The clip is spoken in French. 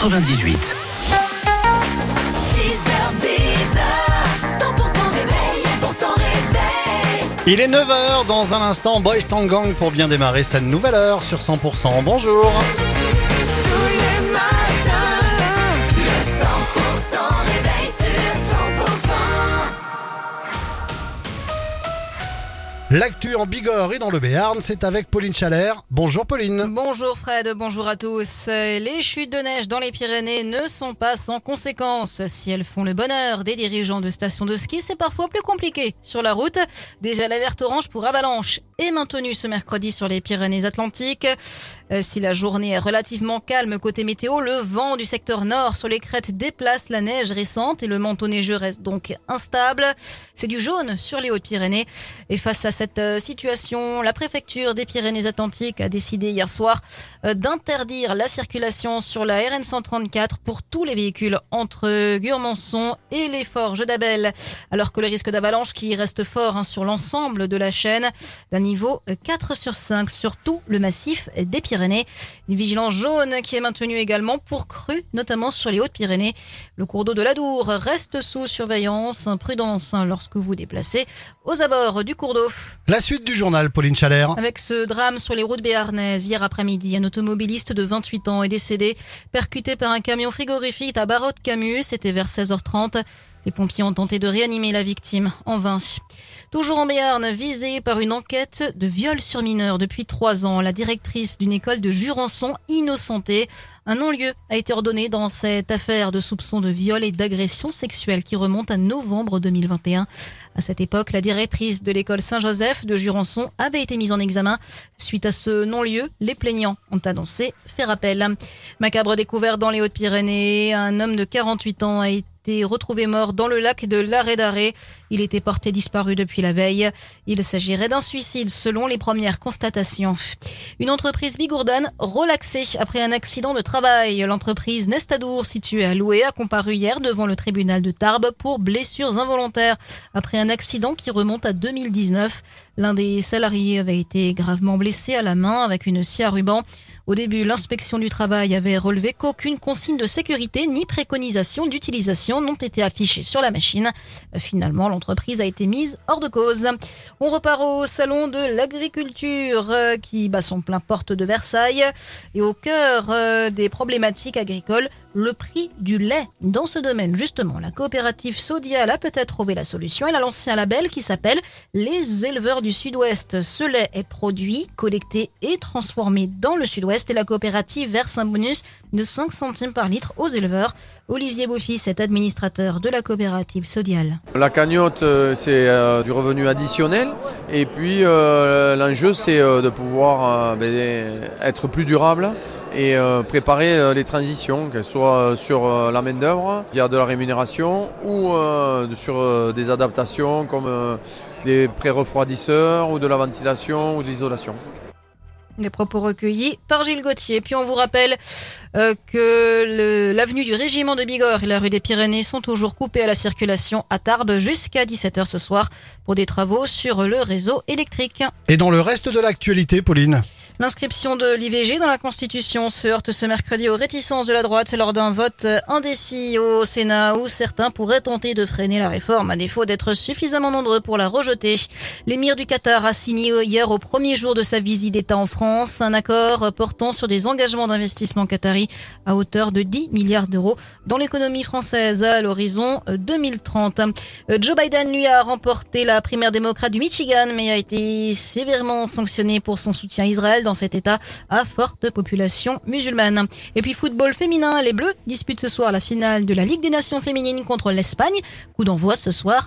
98. 6h10, 100% réveil, 100% réveil. Il est 9h dans un instant, Boys Gang pour bien démarrer cette nouvelle heure sur 100%. Bonjour L'actu en Bigorre et dans le Béarn, c'est avec Pauline Chalère. Bonjour Pauline Bonjour Fred, bonjour à tous. Les chutes de neige dans les Pyrénées ne sont pas sans conséquences. Si elles font le bonheur des dirigeants de stations de ski, c'est parfois plus compliqué. Sur la route, déjà l'alerte orange pour avalanche est maintenue ce mercredi sur les Pyrénées-Atlantiques. Euh, Si la journée est relativement calme côté météo, le vent du secteur nord sur les crêtes déplace la neige récente et le manteau neigeux reste donc instable. C'est du jaune sur les Hautes-Pyrénées. Et face à cette euh, situation, la préfecture des Pyrénées-Atlantiques a décidé hier soir euh, d'interdire la circulation sur la RN 134 pour tous les véhicules entre Gurmançon et les Forges d'Abel. Alors que le risque d'avalanche qui reste fort hein, sur l'ensemble de la chaîne d'un niveau euh, 4 sur 5 sur tout le massif des Pyrénées. Une vigilance jaune qui est maintenue également pour crues, notamment sur les Hautes-Pyrénées. Le cours d'eau de l'Adour reste sous surveillance. Prudence hein, lorsque vous déplacez aux abords du cours d'eau. La suite du journal, Pauline Chalère. Avec ce drame sur les routes béarnaises, hier après-midi, un automobiliste de 28 ans est décédé, percuté par un camion frigorifique à de Camus. C'était vers 16h30. Les pompiers ont tenté de réanimer la victime, en vain. Toujours en Béarn, visée par une enquête de viol sur mineur depuis trois ans, la directrice d'une école de Jurançon, innocentée. Un non-lieu a été ordonné dans cette affaire de soupçon de viol et d'agression sexuelle qui remonte à novembre 2021. À cette époque, la directrice de l'école Saint-Joseph de Jurançon avait été mise en examen. Suite à ce non-lieu, les plaignants ont annoncé faire appel. Macabre découvert dans les Hautes-Pyrénées, un homme de 48 ans a été retrouvé mort dans le lac de l'Arrêt. Il était porté disparu depuis la veille. Il s'agirait d'un suicide selon les premières constatations. Une entreprise bigourdane relaxée après un accident de travail. L'entreprise Nestadour, située à Loué, a comparu hier devant le tribunal de Tarbes pour blessures involontaires après un accident qui remonte à 2019. L'un des salariés avait été gravement blessé à la main avec une scie à ruban. Au début, l'inspection du travail avait relevé qu'aucune consigne de sécurité ni préconisation d'utilisation n'ont été affichées sur la machine. Finalement, l'entreprise a été mise hors de cause. On repart au salon de l'agriculture euh, qui bat son plein porte de Versailles et au cœur euh, des problématiques agricoles, le prix du lait. Dans ce domaine, justement, la coopérative Sodial a peut-être trouvé la solution. Elle a lancé un label qui s'appelle Les éleveurs du Sud-Ouest. Ce lait est produit, collecté et transformé dans le Sud-Ouest et la coopérative verse un bonus de 5 centimes par litre aux éleveurs. Olivier Beaufils est administrateur de la coopérative Sodial. La cagnotte, euh, c'est euh, du revenu additionnel. Et puis, euh, l'enjeu, c'est de pouvoir ben, être plus durable et euh, préparer euh, les transitions, qu'elles soient sur euh, la main-d'œuvre, via de la rémunération, ou euh, sur euh, des adaptations comme euh, des pré-refroidisseurs, ou de la ventilation, ou de l'isolation. Des propos recueillis par Gilles Gauthier. Puis on vous rappelle euh, que l'avenue du Régiment de Bigorre et la rue des Pyrénées sont toujours coupées à la circulation à Tarbes jusqu'à 17h ce soir pour des travaux sur le réseau électrique. Et dans le reste de l'actualité, Pauline? L'inscription de l'IVG dans la Constitution se heurte ce mercredi aux réticences de la droite lors d'un vote indécis au Sénat où certains pourraient tenter de freiner la réforme à défaut d'être suffisamment nombreux pour la rejeter. L'émir du Qatar a signé hier au premier jour de sa visite d'État en France un accord portant sur des engagements d'investissement qatari à hauteur de 10 milliards d'euros dans l'économie française à l'horizon 2030. Joe Biden lui a remporté la primaire démocrate du Michigan mais a été sévèrement sanctionné pour son soutien à Israël dans cet État à forte population musulmane. Et puis football féminin, les Bleus disputent ce soir la finale de la Ligue des Nations féminines contre l'Espagne. Coup d'envoi ce soir